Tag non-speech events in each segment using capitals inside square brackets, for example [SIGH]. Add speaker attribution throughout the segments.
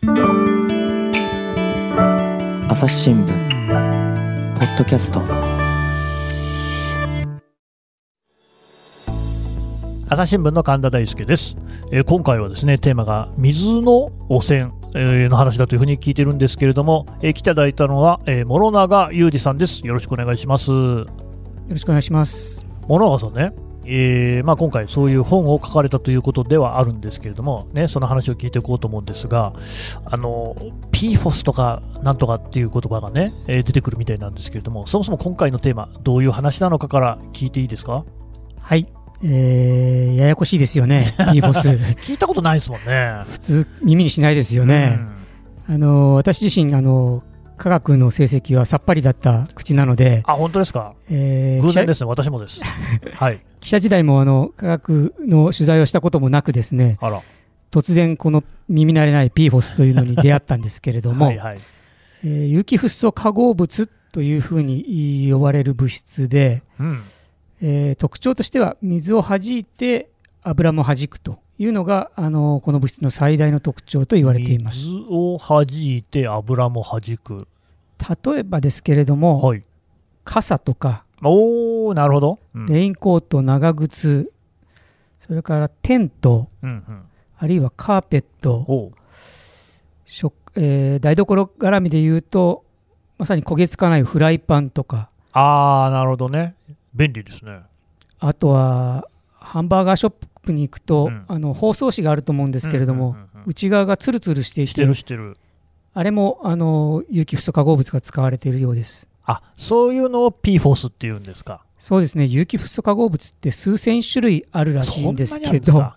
Speaker 1: 朝日新聞ポッドキャスト。
Speaker 2: 朝日新聞の神田大輔です、えー今回はですねテーマが水の汚染、えーの話だというふうに聞いてるんですけれども、えー来ていただいたのは、えー諸永裕二さんです。よろしくお願いします。
Speaker 3: よろしくお願いします。
Speaker 2: 諸永さんね、えーまあ、今回そういう本を書かれたということではあるんですけれども、ね、その話を聞いていこうと思うんですがあの PFOS とかなんとかっていう言葉がね、えー出てくるみたいなんですけれどもそもそも今回のテーマどういう話なのかから聞いていいですか？
Speaker 3: はい。えー、ややこしいですよね、[LAUGHS] PFOS。
Speaker 2: 聞いたことないですもんね
Speaker 3: 普通、耳にしないですよね。あの、私自身、あの、科学の成績はさっぱりだった口なので、
Speaker 2: あ本当ですか？
Speaker 3: えー
Speaker 2: 偶然ですね、私もです。[LAUGHS] はい。
Speaker 3: 記者時代もあの科学の取材をしたこともなくですね。突然この耳慣れない PFOS というのに出会ったんですけれども、
Speaker 2: はいはい。
Speaker 3: えー有機フッ素化合物というふうに呼ばれる物質で、
Speaker 2: うん。
Speaker 3: えー特徴としては水を弾いて油も弾くというのがあのこの物質の最大の特徴と言われています
Speaker 2: 水を弾いて油も弾く。
Speaker 3: 例えばですけれども、
Speaker 2: はい。
Speaker 3: 傘とか
Speaker 2: おー、なるほど。うん。
Speaker 3: レインコート長靴それからテント
Speaker 2: うんうん。
Speaker 3: あるいはカーペット食、えー台所絡みで言うとまさに焦げつかないフライパンとか
Speaker 2: あー、なるほどね。便利ですね。
Speaker 3: あとはハンバーガーショップに行くと、
Speaker 2: うん
Speaker 3: あの包装紙があると思うんですけれども、内側がツルツルしてい
Speaker 2: してるしてる。
Speaker 3: あれもあの有機フッ素化合物が使われているようです。
Speaker 2: あ、そういうのを PFOS って言うんですか？
Speaker 3: そうですね、有機フッ素化合物って数千種類あるらしいんですけど。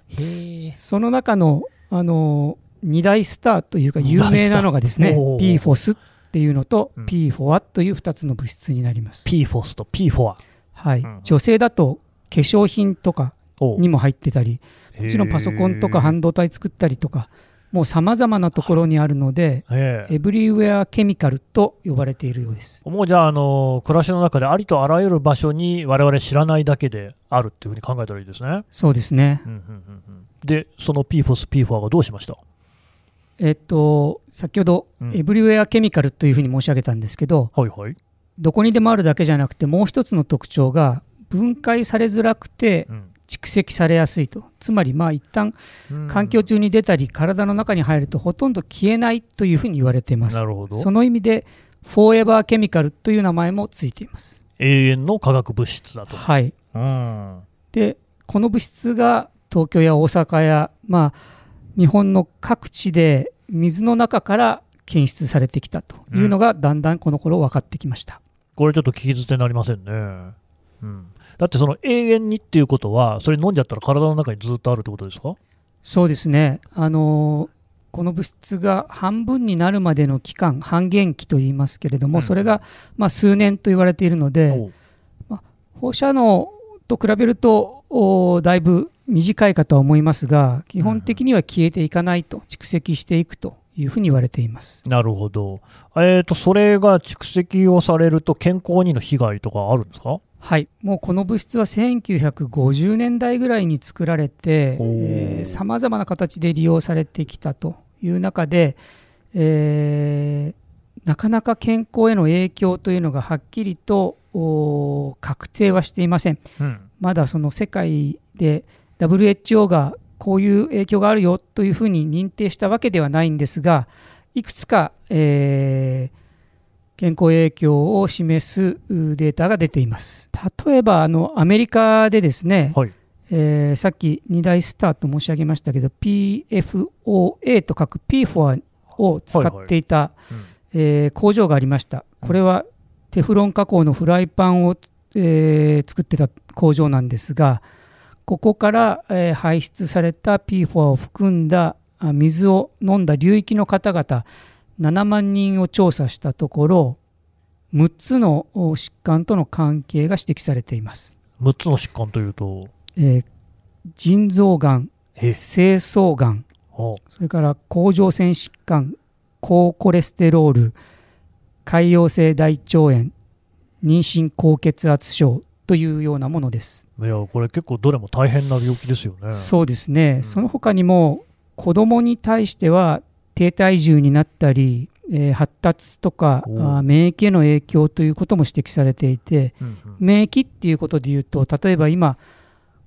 Speaker 3: その中のあの2大スターというか有名なのがですね、PFOS っていうのと
Speaker 2: うん
Speaker 3: PFOA という2つの物質になります。
Speaker 2: PFOS と P4。
Speaker 3: はい
Speaker 2: うん、
Speaker 3: 女性だと化粧品とかにも入ってたり、もちろんパソコンとか半導体作ったりとか、もうさまざまなところにあるので、エブリウェアケミカルと呼ばれているようです。
Speaker 2: もうじゃあ、あの暮らしの中でありとあらゆる場所に我々知らないだけであるっていうふうに考えたらいいですね。
Speaker 3: そうですね。
Speaker 2: うんうんうんうんで、その PFOS、P4 がどうしました？
Speaker 3: えっと、先ほど、
Speaker 2: うん
Speaker 3: エブリウェアケミカルというふうに申し上げたんですけど、
Speaker 2: はいはい。
Speaker 3: どこにでもあるだけじゃなくて、もう一つの特徴が、分解されづらくて
Speaker 2: うん
Speaker 3: 蓄積されやすいと。つまり、まあ、一旦
Speaker 2: うん
Speaker 3: 環境中に出たり、体の中に入るとほとんど消えないというふうに言われています
Speaker 2: な。るほど。
Speaker 3: その意味で、フォーエバーケミカルという名前もついています。
Speaker 2: 永遠の化学物質だと。
Speaker 3: はい。
Speaker 2: うん。
Speaker 3: で、この物質が東京や大阪や、まあ、日本の各地で水の中から検出されてきたというのが、だんだんこの頃分かってきました。
Speaker 2: これちょっと聞き捨てになりませんね。うん。だってその永遠にっていうことは、それ飲んじゃったら体の中にずっとあるってことですか？
Speaker 3: そうですね。あのーこの物質が半分になるまでの期間、半減期と言いますけれども、
Speaker 2: うん
Speaker 3: それが、まあ、数年と言われているので、
Speaker 2: おう
Speaker 3: 放射能と比べるとおだいぶ短いかとは思いますが、基本的には消えていかないと、蓄積していくというふうに言われています。
Speaker 2: なるほど。えっ、と、それが蓄積をされると健康にの被害とかあるんですか？
Speaker 3: はい、もうこの物質は1950年代ぐらいに作られてさまざまな形で利用されてきたという中で、えーなかなか健康への影響というのがはっきりとお確定はしていません。
Speaker 2: うん。
Speaker 3: まだその世界で WHO がこういう影響があるよというふうに認定したわけではないんですがいくつか、えー健康影響を示すうデータが出ています。例えばあのアメリカでですね、
Speaker 2: はい。
Speaker 3: えーさっき2大スターと申し上げましたけど PFOA と書く P4 を使っていた、工場がありました。これはテフロン加工のフライパンを、えー作ってた工場なんですがここから、えー排出された P4 を含んだあ水を飲んだ流域の方々7万人を調査したところ6つのお疾患との関係が指摘されています、
Speaker 2: 6つの疾患というと、
Speaker 3: えー腎臓がん
Speaker 2: え、
Speaker 3: 精巣がん
Speaker 2: あ
Speaker 3: それから甲状腺疾患高コレステロール潰瘍性大腸炎妊娠高血圧症というようなものです。
Speaker 2: いや、これ結構どれも大変な病気ですよね。
Speaker 3: そうですね、
Speaker 2: うん。
Speaker 3: その他にも子どもに対しては低体重になったり、えー発達とか免疫への影響ということも指摘されていて
Speaker 2: うんうん
Speaker 3: 免疫っていうことでいうと例えば今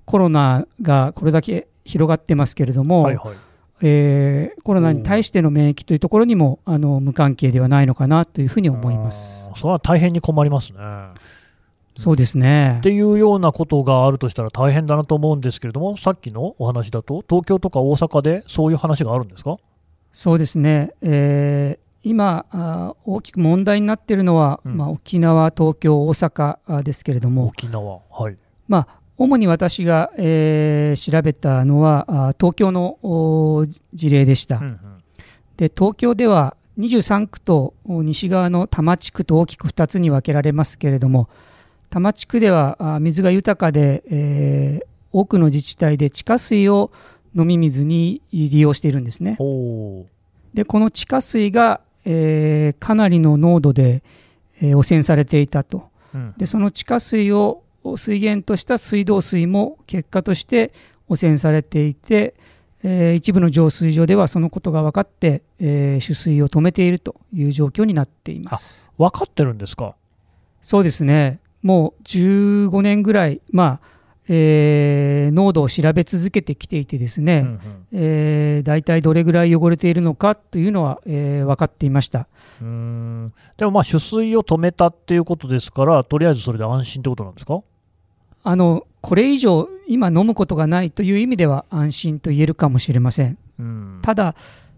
Speaker 3: コロナがこれだけ広がってますけれども、
Speaker 2: はいはい。
Speaker 3: えーコロナに対しての免疫というところにもあの無関係ではないのかなというふうに思います。
Speaker 2: それは大変に困りますね。
Speaker 3: そうですね
Speaker 2: っていうようなことがあるとしたら大変だなと思うんですけれども、さっきのお話だと、東京とか大阪でそういう話があるんですか？
Speaker 3: そうですね、えー今あー大きく問題になっているのは、
Speaker 2: うん
Speaker 3: まあ、沖縄、東京、大阪ですけれども、
Speaker 2: 沖縄。はい。
Speaker 3: まあ、主に私が、えー調べたのは東京の事例でした、
Speaker 2: うんうん
Speaker 3: で東京では23区とお西側の多摩地区と大きく2つに分けられますけれども多摩地区では水が豊かで、えー多くの自治体で地下水を飲み水に利用しているんですね。でこの地下水が、えーかなりの濃度で、えー汚染されていたと。
Speaker 2: うん。
Speaker 3: でその地下水を水源とした水道水も結果として汚染されていて、えー一部の浄水場ではそのことが分かって、えー取水を止めているという状況になっています。
Speaker 2: 分かってるんですか？
Speaker 3: そうですね。もう15年ぐらい、まあえー濃度を調べ続けてきていてですね、
Speaker 2: うんうん。
Speaker 3: えー大体どれぐらい汚れているのかというのは、えー分かっていました。
Speaker 2: うーん。でもまあ取水を止めたっていうことですから、とりあえずそれで安心ってことなんですか？
Speaker 3: あのこれ以上今飲むことがないという意味では安心と言えるかもしれません。
Speaker 2: うん。
Speaker 3: ただ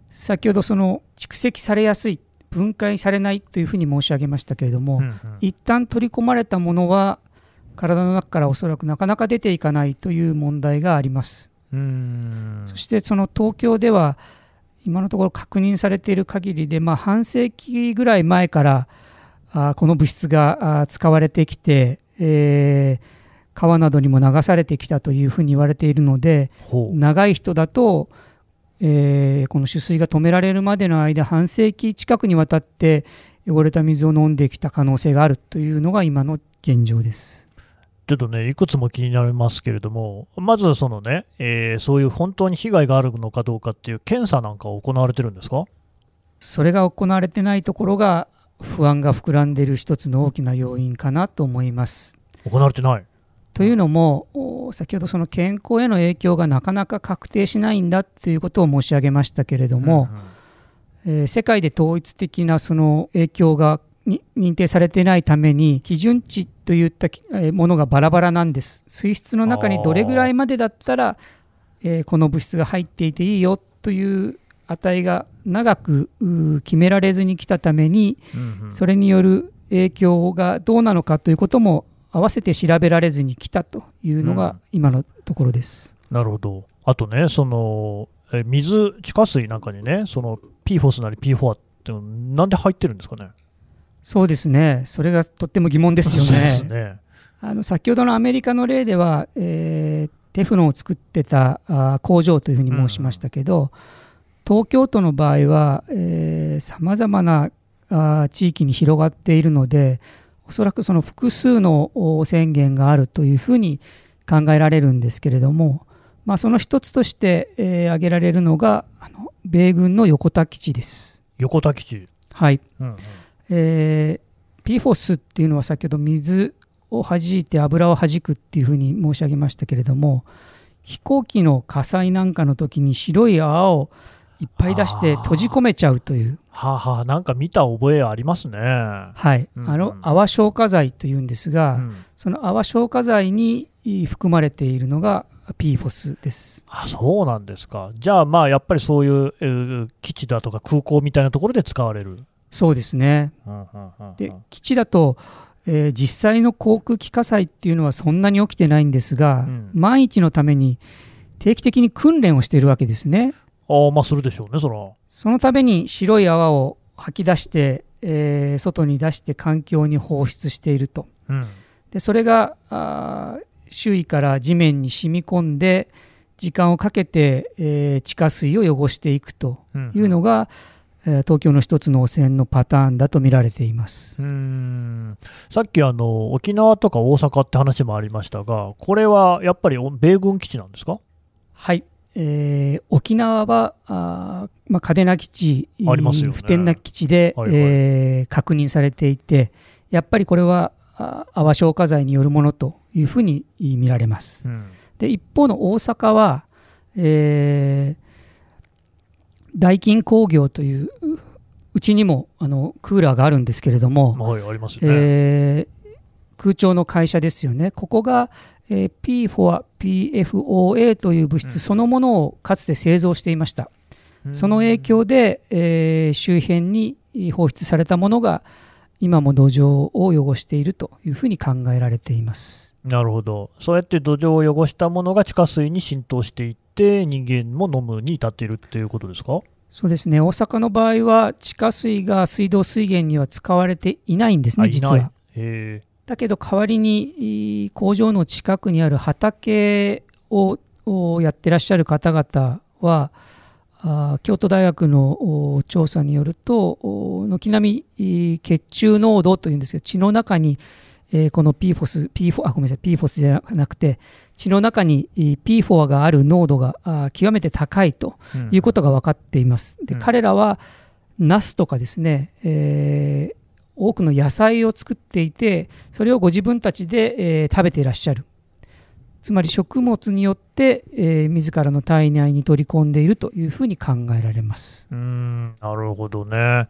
Speaker 3: 先ほどその蓄積されやすい分解されないというふうに申し上げましたけれども、
Speaker 2: うんうん。
Speaker 3: 一旦取り込まれたものは体の中からおそらくなかなか出ていかないという問題があります、そしてその東京では今のところ確認されている限りで、まあ、半世紀ぐらい前からあーこの物質が使われてきて、えー川などにも流されてきたというふうに言われているので長い人だと、えーこの取水が止められるまでの間半世紀近くにわたって汚れた水を飲んできた可能性があるというのが今の現状です。
Speaker 2: ちょっとね、いくつも気になりますけれども、まずそのね、えーそういう本当に被害があるのかどうかっていう検査なんかは行われてるんですか？
Speaker 3: それが行われてないところが不安が膨らんでいる一つの大きな要因かなと思います。
Speaker 2: 行われてない？
Speaker 3: というのもお先ほどその健康への影響がなかなか確定しないんだということを申し上げましたけれども、えー世界で統一的なその影響がに認定されていないために基準値といったものがバラバラなんです水質の中にどれぐらいまでだったら、えーこの物質が入っていていいよという値が長く決められずに来たために
Speaker 2: うんうん
Speaker 3: それによる影響がどうなのかということも合わせて調べられずに来たというのが今のところです。
Speaker 2: なるほど。あとね、その、え水、地下水なんかにね、その PFOS なり P4 ってのなんで入ってるんですかね？
Speaker 3: そうですねそれがとっても疑問ですよね。
Speaker 2: ね。
Speaker 3: あの先ほどのアメリカの例では、えーテフロンを作ってたあー工場というふうに申しましたけど、東京都の場合はさまざまなあー地域に広がっているのでおそらくその複数のお宣言があるというふうに考えられるんですけれども、まあ、その一つとして、えー挙げられるのがあの米軍の横田基地です。
Speaker 2: 横田基地。
Speaker 3: はい
Speaker 2: うんうん
Speaker 3: えー、PFOS っていうのは先ほど水を弾いて油を弾くっていうふうに申し上げましたけれども飛行機の火災なんかの時に白い泡をいっぱい出して閉じ込めちゃうという、
Speaker 2: はあ、はあ、なんか見た覚えありますね。
Speaker 3: はい
Speaker 2: うんうん
Speaker 3: あの泡消火剤というんですが、
Speaker 2: うん
Speaker 3: その泡消火剤に含まれているのが PFOS です。
Speaker 2: あそうなんですか。じゃあ、まあ、やっぱりそういう、えー基地だとか空港みたいなところで使われる。
Speaker 3: そうですね
Speaker 2: うんうんうんうん
Speaker 3: で基地だと、えー実際の航空機火災っていうのはそんなに起きてないんですが、
Speaker 2: うん
Speaker 3: 万一のために定期的に訓練をしているわけですね。
Speaker 2: ああ、まあ、するでしょうね、そら。
Speaker 3: そのために白い泡を吐き出して、えー外に出して環境に放出していると。
Speaker 2: うん。
Speaker 3: でそれがあー周囲から地面に染み込んで時間をかけて、えー地下水を汚していくと
Speaker 2: うん
Speaker 3: いうのが、えー東京の一つの汚染のパターンだと見られています。
Speaker 2: うーん。さっきあの沖縄とか大阪って話もありましたが、これはやっぱりお米軍基地なんですか？
Speaker 3: はい、えー沖縄はあー、まあ、嘉手納基地、
Speaker 2: ありますよね。
Speaker 3: 普天間基地で、
Speaker 2: はいはい。
Speaker 3: えー確認されていて、やっぱりこれはあ泡消火剤によるものというふうに見られます。
Speaker 2: うん。
Speaker 3: で一方の大阪は、えー大金工業というううちにもあのクーラーがあるんですけれども、
Speaker 2: はい、ありますよね。
Speaker 3: えー空調の会社ですよね、ここが、えー P4、PFOA という物
Speaker 2: うん
Speaker 3: 質そのものをかつて製造していました。
Speaker 2: うん
Speaker 3: その影響で、えー周辺に放出されたものが今も土壌を汚しているというふうに考えられています。
Speaker 2: なるほど。そうやって土壌を汚したものが地下水に浸透していって、人間も飲むに至っているっていうことですか？
Speaker 3: そうですね。大阪の場合は地下水が水道水源には使われていないんですね、実は。
Speaker 2: へ
Speaker 3: だけど代わりに工場の近くにある畑ををやってらっしゃる方々は京都大学のお調査によるとお軒並みい血中濃度というんですけど血の中に、えーこの PFOS、P4 あごめんなさい PFOS じゃなくて血の中にい PFOA がある濃度が極めて高いということが分かっています。で
Speaker 2: うん
Speaker 3: 彼らはナスとかですね、えー多くの野菜を作っていてそれをご自分たちで、えー食べていらっしゃるつまり食物によって、えー自らの体内に取り込んでいるというふうに考えられます。
Speaker 2: うーん、なるほどね。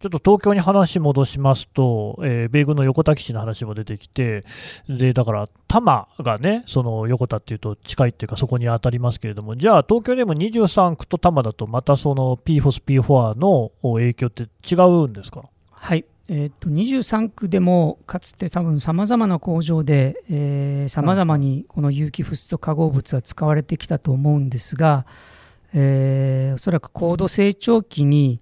Speaker 2: ちょっと東京に話戻しますと、えー米軍の横田基地の話も出てきて、でだから多摩がね、その横田っていうと近いっていうか、そこに当たりますけれども、じゃあ、東京でも23区と多摩だと、またその PFOS、P4 の影響って違うんですか？
Speaker 3: はい。えー、と23区でもかつて多分さまざまな工場でさまざまにこの有機フッ素化合物は使われてきたと思うんですが、えーおそらく高度成長期に、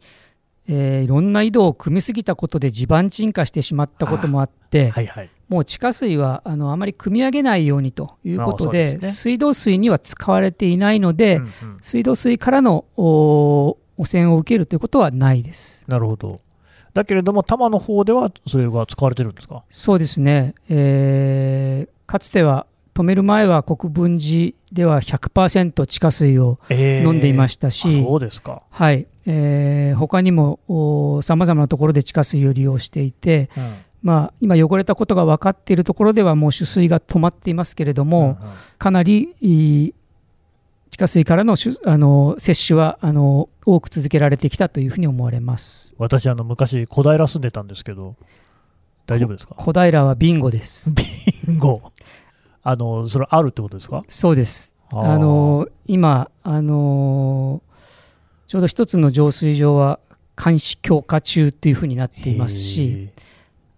Speaker 3: えーいろんな井戸を組みすぎたことで地盤沈下してしまったこともあって、
Speaker 2: はいはい。
Speaker 3: もう地下水はあのあまり汲み上げないようにということで
Speaker 2: ね
Speaker 3: 水道水には使われていないので、
Speaker 2: うんうん
Speaker 3: 水道水からのお汚染を受けるということはないです。
Speaker 2: なるほど。だけれども、多摩の方ではそれが使われてるんですか？
Speaker 3: そうですね、えーかつては止める前は国分寺では100%地下水を飲んでいま
Speaker 2: し
Speaker 3: したし、
Speaker 2: そうですか。
Speaker 3: はいえー他にもさまざまなところで地下水を利用していて、
Speaker 2: うん
Speaker 3: まあ、今汚れたことが分かっているところではもう取水が止まっていますけれども、
Speaker 2: うんうん
Speaker 3: かなり地下水からのあの摂取はあの多く続けられてきたというふうに思われます。
Speaker 2: 私、あの昔、小平住んでたんですけど、大丈夫ですか？
Speaker 3: 小平はビンゴです。
Speaker 2: ビンゴ。あの、それあるってことですか？
Speaker 3: そうです。
Speaker 2: あ
Speaker 3: の今あのちょうど一つの浄水場は監視強化中っていうふうになっていますし、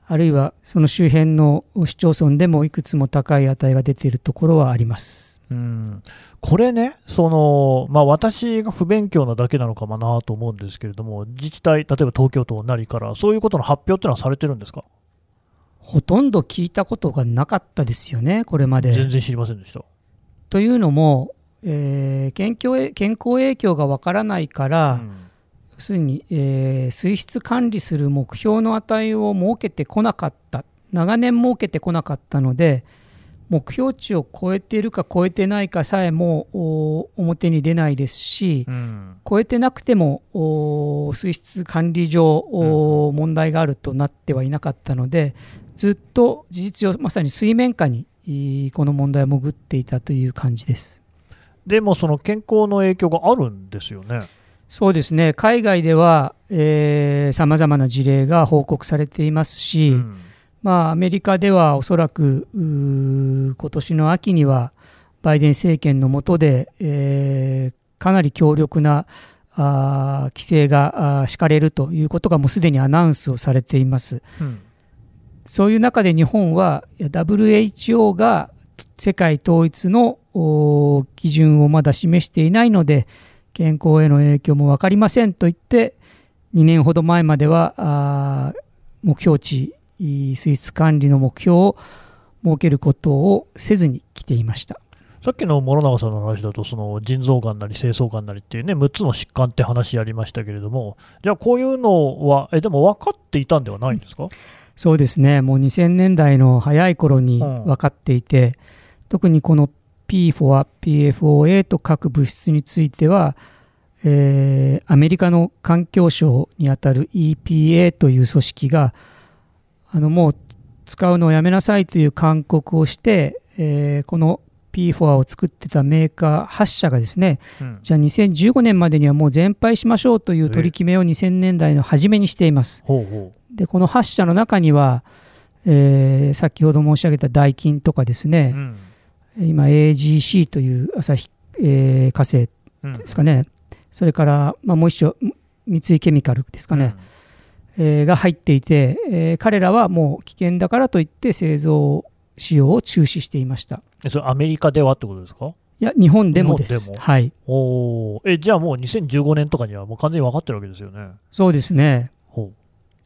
Speaker 3: あるいはその周辺の市町村でもいくつも高い値が出ているところはあります。
Speaker 2: うん、これね、そのまあ、私が不勉強なだけなのかもなと思うんですけれども、自治体、例えば東京都なりから、そういうことの発表っていうのはされてるんですか、
Speaker 3: ほとんど聞いたことがなかったですよね、これまで。
Speaker 2: 全然知りませんでした。
Speaker 3: というのも、えー健康へ健康影響がわからないから、
Speaker 2: うん
Speaker 3: 要するに、えー水質管理する目標の値を設けてこなかった長年設けてこなかったので目標値を超えているか超えてないかさえもお表に出ないですし、
Speaker 2: うん
Speaker 3: 超えてなくてもお水質管理上お問題があるとなってはいなかったのでずっと事実上まさに水面下にこの問題は潜っていたという感じです。
Speaker 2: でも、その健康の影響があるんですよね。
Speaker 3: そうですね海外ではさまざまな事例が報告されていますし、
Speaker 2: うん
Speaker 3: まあ、アメリカではおそらく今年の秋にはバイデン政権の下で、えーかなり強力なあー規制が敷かれるということがもうすでにアナウンスをされています。
Speaker 2: うん
Speaker 3: そういう中で日本は WHO が世界統一の基準をまだ示していないので健康への影響も分かりませんと言って2年ほど前までは目標値水質管理の目標を設けることをせずに来ていました。
Speaker 2: さっきの諸永さんの話だと、その腎臓がんなり精巣がんなりっていうね、6つの疾患って話ありましたけれども、じゃあこういうのは、え、でも分かっていたんではないんですか、
Speaker 3: そうですね、もう2000年代の早い頃に
Speaker 2: うん。
Speaker 3: 分かっていて、特にこの PFOA、PFOA と各物質については、えーアメリカの環境省にあたる EPA という組織が、あのもう使うのをやめなさいという勧告をして、えーこの PFOA を作ってたメーカー8社がですね、
Speaker 2: うん。
Speaker 3: じゃあ2015年までにはもう全廃しましょうという取り決めを2000年代の初めにしています。
Speaker 2: ほうほ
Speaker 3: でこの8社の中には、えー先ほど申し上げたダイキンとかです
Speaker 2: う。
Speaker 3: ね
Speaker 2: う、ん。
Speaker 3: 今 AGC という朝日、えー火星
Speaker 2: うん
Speaker 3: ですかね、それから、まあ、もう一社三井ケミカルですかね、えーが入っていて、えー彼らはもう危険だからといって製造使用を中止していました。
Speaker 2: えそれアメリカではってことですか？
Speaker 3: いや日本でもです。はい。
Speaker 2: おー。えじゃあもう2015年とかにはもう完全に分かってるわけですよね。
Speaker 3: そうですね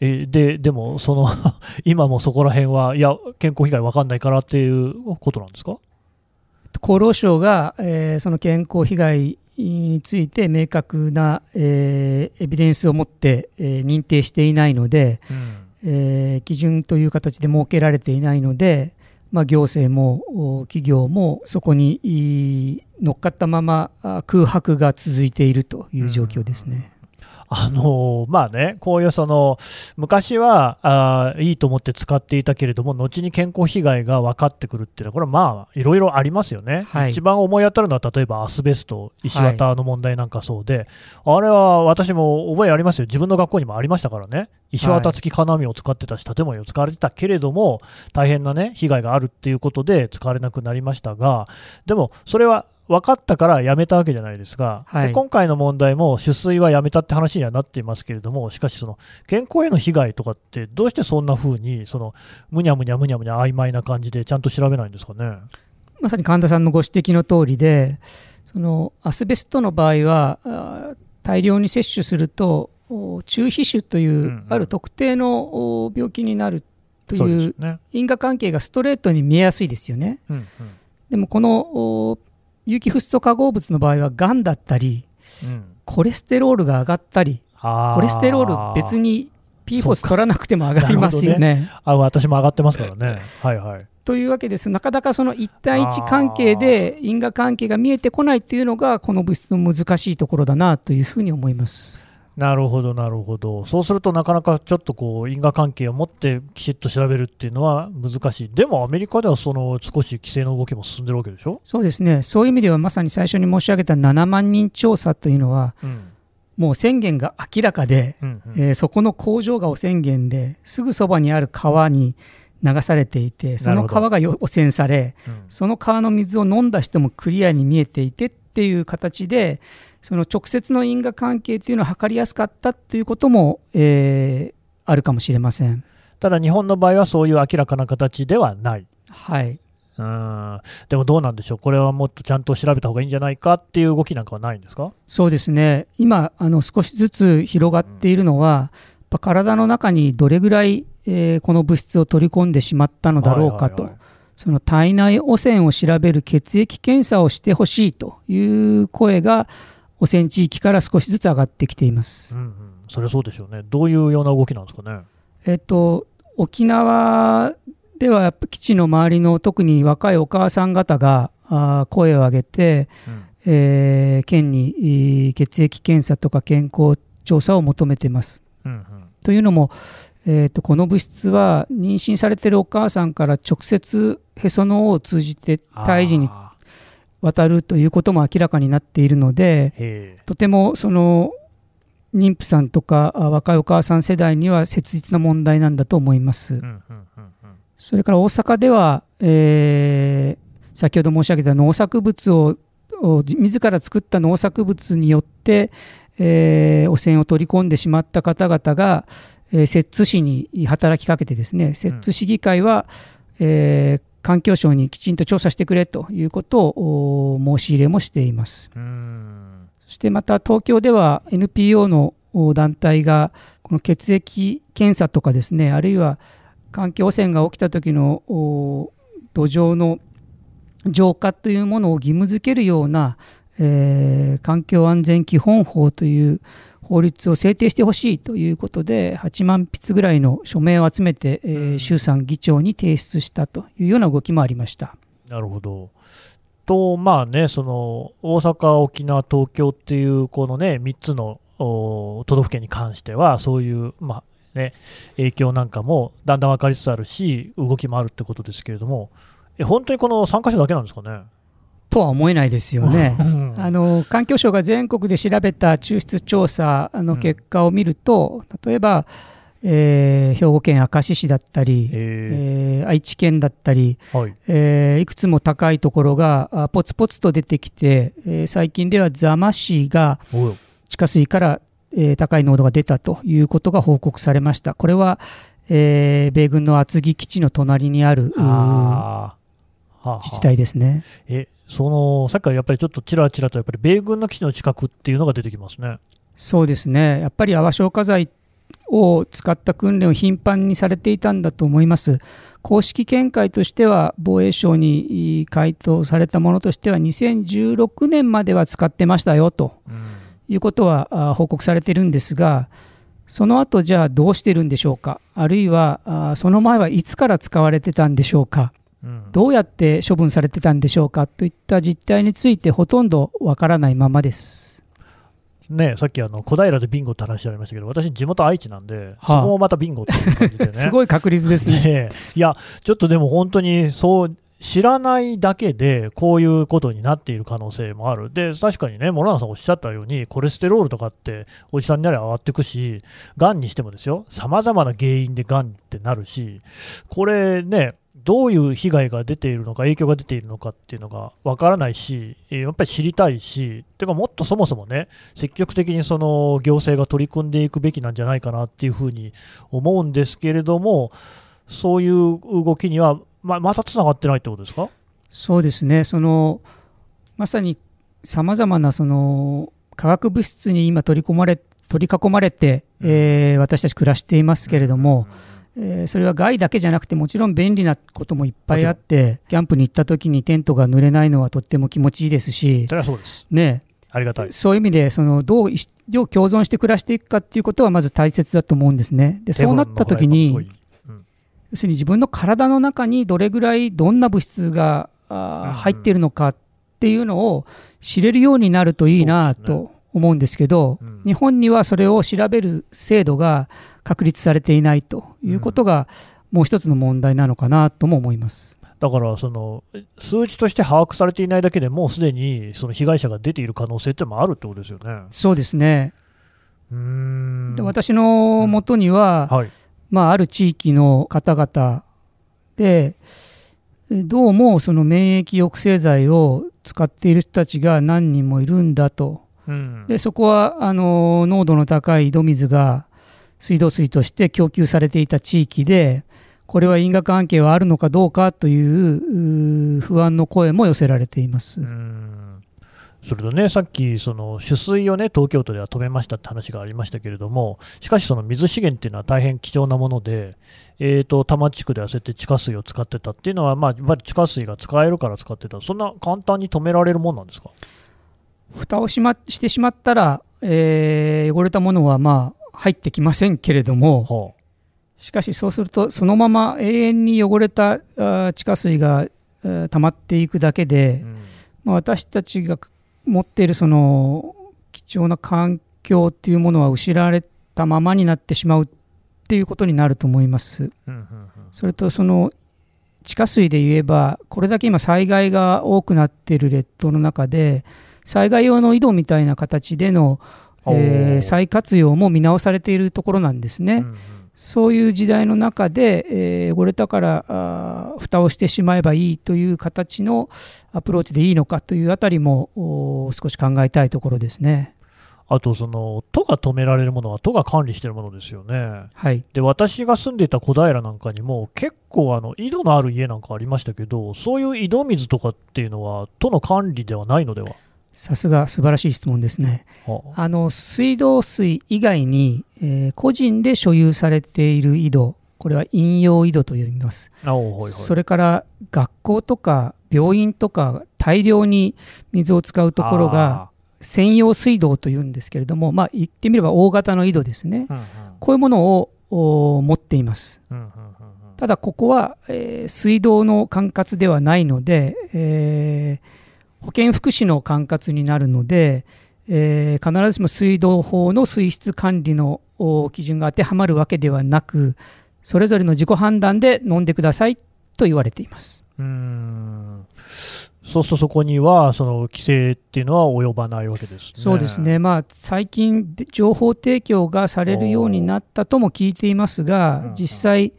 Speaker 2: えででも、その [LAUGHS] 今もそこら辺はいや、健康被害分かんないからっていうことなんですか？
Speaker 3: 厚労省が、えーその健康被害について明確な、えーエビデンスを持って、えー認定していないので、えー基準という形で設けられていないので、まあ、行政もお企業もそこにい乗っかったままあ空白が続いているという状況ですね。
Speaker 2: あのまあね、こういうその昔はあーいいと思って使っていたけれども、後に健康被害が分かってくるっていうのは、これはまあいろいろありますよね、
Speaker 3: はい。
Speaker 2: 一番思い当たるのは、例えばアスベスト、石綿の問題なんかそうで、あれは私も覚えありますよ、自分の学校にもありましたからね、石綿付き金網を使ってたし、建物を使われてたけれども、大変なね、被害があるっていうことで使われなくなりましたが、でもそれは分かったからやめたわけじゃないですか、
Speaker 3: はい
Speaker 2: で今回の問題も取水はやめたって話にはなっていますけれども、しかし、その健康への被害とかって、どうしてそんな風にそのむにゃむにゃむにゃむにゃ曖昧な感じでちゃんと調べないんですかね？
Speaker 3: まさに神田さんのご指摘の通りでそのアスベストの場合はあ大量に摂取するとお中皮腫とい
Speaker 2: んう
Speaker 3: うんある特定のお病気になるという。因果関係がストレートに見えやすいですよね。
Speaker 2: うんうん
Speaker 3: でもこのお有機フッ素化合物の場合はがんだったり
Speaker 2: うん
Speaker 3: コレステロールが上がったりコレステロール別に PFOS 取らなくても上がりますよね。
Speaker 2: あ私も上がってますからね。はいはい。
Speaker 3: というわけですなかなかその1対1関係で因果関係が見えてこないっていうのがこの物質の難しいところだなというふうに思います。
Speaker 2: なるほど、なるほど。そうするとなかなかちょっとこう因果関係を持ってきちっと調べるっていうのは難しい。でもアメリカではその少し規制の動きも進んでるわけでしょ？
Speaker 3: そうですねそういう意味ではまさに最初に申し上げた7万人調査というのは
Speaker 2: うん。
Speaker 3: もう宣言が明らかで、
Speaker 2: うんうん
Speaker 3: えーそこの工場が汚染源ですぐそばにある川に流されていてその川がよ汚染され
Speaker 2: うん
Speaker 3: その川の水を飲んだ人もクリアに見えていてっていう形でその直接の因果関係というのを測りやすかったということも、えーあるかもしれません。
Speaker 2: ただ日本の場合はそういう明らかな形ではない。
Speaker 3: はい、
Speaker 2: うん。でもどうなんでしょう、これはもっとちゃんと調べた方がいいんじゃないかっていう動きなんかはないんですか？
Speaker 3: そうですね。今あの少しずつ広がっているのは、やっぱ体の中にどれぐらい、えーこの物質を取り込んでしまったのだろうかと、
Speaker 2: はいはいはい
Speaker 3: その体内汚染を調べる血液検査をしてほしいという声が汚染地域から少しずつ上がってきています。
Speaker 2: うんうん、それはそうでしょうね。どういうような動きなんですかね。
Speaker 3: えっと、沖縄ではやっぱ基地の周りの特に若いお母さん方があー声を上げて、
Speaker 2: うん
Speaker 3: えー県にえー血液検査とか健康調査を求めています。
Speaker 2: うんうん
Speaker 3: というのも、えー、とこの物質は妊娠されているお母さんから直接へその緒を通じて胎児に
Speaker 2: あ
Speaker 3: 渡るということも明らかになっているのでとてもその妊婦さんとかあ若いお母さん世代には切実な問題なんだと思います。
Speaker 2: ーうんうんうんうん。
Speaker 3: それから大阪では、えー先ほど申し上げた農作物をを自ら作った農作物によって、えー汚染を取り込んでしまった方々が、えー摂津市に働きかけてですね摂津市議会は、えー環境省にきちんと調査してくれということをお申し入れもしています。
Speaker 2: うん
Speaker 3: そしてまた東京では NPO のお団体がこの血液検査とかですねあるいは環境汚染が起きた時のお土壌の浄化というものを義務付けるような、えー環境安全基本法という法律を制定してほしいということで8万筆ぐらいの署名を集めて、えー衆参議長に提出したというような動きもありました。
Speaker 2: なるほど。と、まあね、その大阪、沖縄、東京っていうこのね、3つのお都道府県に関しては、そういう、まあね、影響なんかもだんだん分かりつつあるし、動きもあるってことですけれども、え本当にこの3か所だけなんですかね？
Speaker 3: とは思えないですよね。
Speaker 2: うん
Speaker 3: あの環境省が全国で調べた抽出調査の結果を見ると、例えば、えー兵庫県明石市だったり、
Speaker 2: え
Speaker 3: えー愛知県だったり、
Speaker 2: ーはい。
Speaker 3: えーいくつも高いところがあポツポツと出てきて、えー最近では座間市が地下水から、えー高い濃度が出たということが報告されました。これは、えー米軍の厚木基地の隣にある自治体ですね。
Speaker 2: え、その、さっきからやっぱりちょっとちらちらと、やっぱり米軍の基地の近くっていうのが出てきますね。
Speaker 3: そうですね、やっぱり泡消火剤を使った訓練を頻繁にされていたんだと思います。公式見解としては、防衛省に回答されたものとしては、2016年までは使ってましたよと
Speaker 2: うん
Speaker 3: いうことはあ報告されているんですが、その後じゃあどうしてるんでしょうか、あるいはあその前はいつから使われてたんでしょうか、
Speaker 2: うん
Speaker 3: どうやって処分されてたんでしょうかといった実態についてほとんどわからないままです。
Speaker 2: ね、さっきあの小平でビンゴって話ありましたけど、私、地元愛知なんで、
Speaker 3: はあ
Speaker 2: そこもまたビンゴっていう感じでね。[LAUGHS]
Speaker 3: すごい確率ですね。[LAUGHS]
Speaker 2: ねえいや、ちょっとでも本当にそう、知らないだけで、こういうことになっている可能性もある。で、確かにね、諸永さんおっしゃったように、コレステロールとかって、おじさんになりゃ上がっていくし、がんにしてもですよ、さまざまな原因でがんってなるし、これね、どういう被害が出ているのか、影響が出ているのかっていうのがわからないし、えーやっぱり知りたいし、てかもっとそもそもね、積極的にその行政が取り組んでいくべきなんじゃないかなっていうふうに思うんですけれども、そういう動きにはままたつながってないってことですか？
Speaker 3: そうですね、そのまさにさまざまなその化学物質に今取り込まれ取り囲まれて、えー私たち暮らしていますけれども、えーそれは害だけじゃなくてもちろん便利なこともいっぱいあってキャンプに行った時にテントが濡れないのはとっても気持ちいいですし。
Speaker 2: そ、れはそうです。
Speaker 3: ね、
Speaker 2: ありがたい。
Speaker 3: そういう意味でそのどう一どう共存して暮らしていくかっていうことはまず大切だと思うんですね。でそうなった時に
Speaker 2: うい。い
Speaker 3: 要するに自分の体の中にどれぐらいどんな物質があ入っているのかっていうのを知れるようになるといいなと思うんですけど、
Speaker 2: うん
Speaker 3: 日本にはそれを調べる制度が確立されていないということがもう一つの問題なのかなとも思います。
Speaker 2: だからその数値として把握されていないだけでもうすでにその被害者が出ている可能性ってのもあるってことですよね。
Speaker 3: そうですね。
Speaker 2: うーん
Speaker 3: で私のもとには、
Speaker 2: はい。
Speaker 3: まあ、ある地域の方々でえどうもその免疫抑制剤を使っている人たちが何人もいるんだと
Speaker 2: うん。
Speaker 3: でそこはあの濃度の高い井戸水が水道水として供給されていた地域でこれは因果関係はあるのかどうかというう不安の声も寄せられています。
Speaker 2: うん。それとね、さっき、その取水をね、東京都では止めましたって話がありましたけれども、しかし、その水資源っていうのは大変貴重なもので、えー、と多摩地区ではそうやって地下水を使ってたっていうのは、まあ、やっぱり地下水が使えるから使ってた、そんな簡単に止められるもんなんですか？
Speaker 3: 蓋をし,、ま、してしまったら、えー汚れたものはまあ入ってきませんけれども、
Speaker 2: は
Speaker 3: しかしそうするとそのまま永遠に汚れた地下水が溜まっていくだけ
Speaker 2: あ
Speaker 3: で、
Speaker 2: うん。
Speaker 3: まあ、私たちが持っているその貴重な環境っていうものは失われたままになってしまうっていうことになると思います。
Speaker 2: うんうんうん。
Speaker 3: それとその地下水で言えばこれだけ今災害が多くなっている列島の中で災害用の井戸みたいな形での、えー再活用も見直されているところなんですね。
Speaker 2: うんうん
Speaker 3: そういう時代の中で、えー汚れたからあー蓋をしてしまえばいいという形のアプローチでいいのかというあたりも少し考えたいところですね。
Speaker 2: あとその都が止められるものは都が管理しているものですよね。
Speaker 3: はい、
Speaker 2: で私が住んでいた小平なんかにも結構あの井戸のある家なんかありましたけどそういう井戸水とかっていうのは都の管理ではないのでは？
Speaker 3: さすが素晴らしい質問ですね。
Speaker 2: は
Speaker 3: あの水道水以外に、えー個人で所有されている井戸、これは飲用井戸と呼びます。
Speaker 2: いはい
Speaker 3: それから学校とか病院とか大量に水を使うところが専用水道というんですけれども、まあ、言ってみれば大型の井戸ですね。
Speaker 2: あーうん
Speaker 3: こういうものをお持っています。
Speaker 2: うんうんうんうん
Speaker 3: ただここは、えー水道の管轄ではないので、えー保健福祉の管轄になるので、えー必ずしも水道法の水質管理のお基準が当てはまるわけではなくそれぞれの自己判断で飲んでくださいと言われています。
Speaker 2: うーんそうするとそこにはその規制っていうのは及ばないわけですね。
Speaker 3: そうですね、まあ、最近、で情報提供がされるようになったとも聞いています
Speaker 2: うん
Speaker 3: が
Speaker 2: う、ん
Speaker 3: 実際、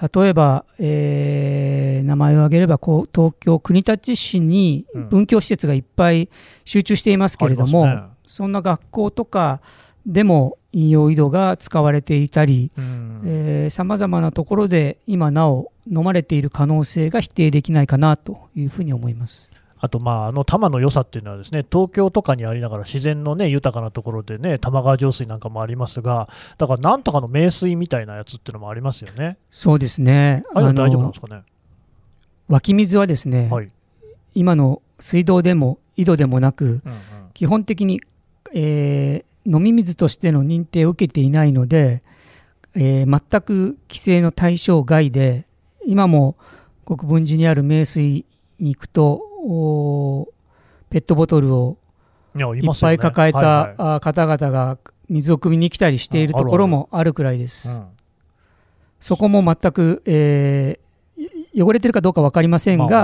Speaker 3: 例えば、えー名前を挙げればこう、東京・国立市に
Speaker 2: うん。
Speaker 3: 文教施設がいっぱい集中していますけれども、
Speaker 2: ありますね。
Speaker 3: そんな学校とかでも飲用井戸が使われていたり、
Speaker 2: うん。
Speaker 3: さまざまなところで今なお飲まれている可能性が否定できないかなというふうに思います。
Speaker 2: あと、まあ、あの多摩の良さっていうのはですね東京とかにありながら自然の、ね、豊かなところでね玉川上水なんかもありますがだからなんとかの名水みたいなやつっていうのもありますよね。
Speaker 3: そうですね。
Speaker 2: ああ大丈夫なん
Speaker 3: の
Speaker 2: ですかね？
Speaker 3: 湧き水はですね、
Speaker 2: はい
Speaker 3: 今の水道でも井戸でもなく
Speaker 2: うんうん
Speaker 3: 基本的に、えー飲み水としての認定を受けていないので、えー全く規制の対象外で今も国分寺にある名水に行くとペットボトルを
Speaker 2: い
Speaker 3: っぱい抱えた、方々が水を汲みに来たりしているところもあるくらいです。
Speaker 2: うん。
Speaker 3: そこも全く、えー汚れてるかどうか分かりませんが、
Speaker 2: ま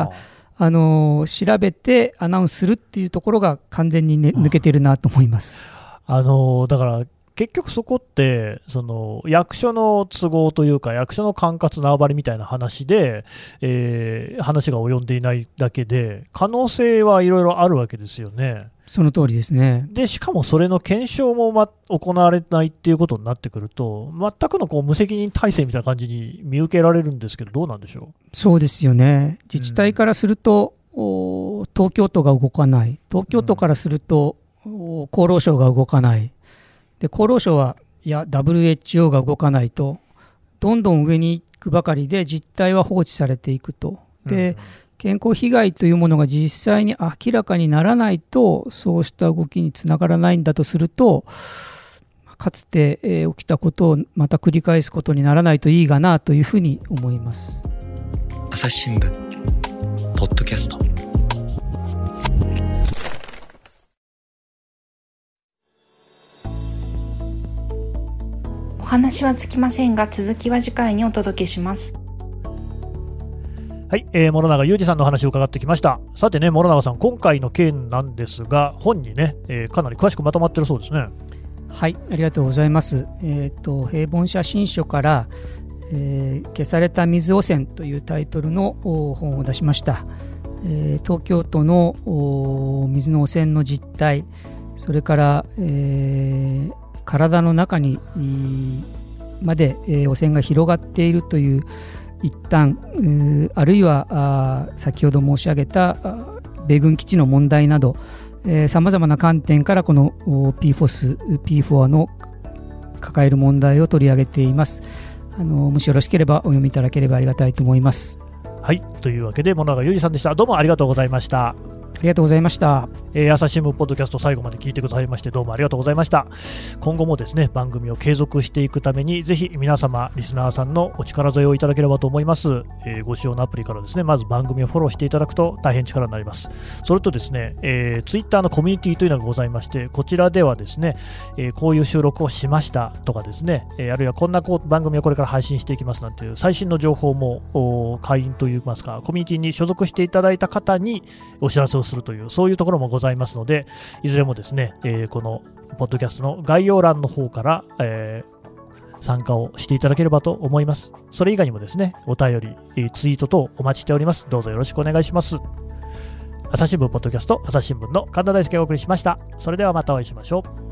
Speaker 2: あ
Speaker 3: あ。のー調べてアナウンスするっていうところが完全に、ね、抜けてるなと思います。
Speaker 2: あのだから結局そこってその役所の都合というか役所の管轄縄張りみたいな話で、えー話が及んでいないだけで可能性はいろいろあるわけですよね。
Speaker 3: その通りですね。
Speaker 2: でしかもそれの検証も、ま、行われないっていうことになってくると全くのこう無責任体制みたいな感じに見受けられるんですけどどうなんでしょ
Speaker 3: そうですよね。自治体からすると、お東京都が動かない。東京都からすると、お厚労省が動かない。で、厚労省は、いや、WHO が動かないと、どんどん上に行くばかりで実態は放置されていくと。
Speaker 2: う。
Speaker 3: で、健康被害というものが実際に明らかにならないとそうした動きにつながらないんだとするとかつて、えー起きたことをまた繰り返すことにならないといいがなというふうに思います。
Speaker 1: 朝日新聞ポッドキャスト
Speaker 4: 話はつきませんが続きは次回にお届けします
Speaker 2: はい、えー、諸永裕二さんのお話を伺ってきました。さてね、諸永さん、今回の件なんですが、本にね、えーかなり詳しくまとまってるそうですね。
Speaker 3: はい、ありがとうございます。えっ、と、平凡写真書から、えー消された水汚染というタイトルのお本を出しました。えー東京都のお水の汚染の実態、それから、えー体の中にまで、えー汚染が広がっているという一端、うーあるいはあ先ほど申し上げた米軍基地の問題など、さまざまな観点からこの PFOS、P4 の抱える問題を取り上げています。あのもしよろしければお読みいただければありがたいと思います。
Speaker 2: はい、というわけで、諸永裕二さんでした。どうもありがとうございました。
Speaker 3: ありがとうございました。
Speaker 2: えー朝日新聞ポッドキャスト最後まで聞いてくださいましてどうもありがとうございました。今後もですね番組を継続していくためにぜひ皆様リスナーさんのお力添えをいただければと思います、えーご使用のアプリからですねまず番組をフォローしていただくと大変力になります。それとですね、えー、ツイッターのコミュニティというのがございましてこちらではですね、えーこういう収録をしましたとかですね、えーあるいはこんなこう番組をこれから配信していきますなんていう最新の情報も会員といいますかコミュニティに所属していただいた方にお知らせをするというそういうところもございますのでいずれもですね、えーこのポッドキャストの概要欄の方から、えー参加をしていただければと思います。それ以外にもですね、お便り、えーツイート等お待ちしております。どうぞよろしくお願いします。朝日新聞ポッドキャスト、朝日新聞の神田大輔がお送りしました。それではまたお会いしましょう。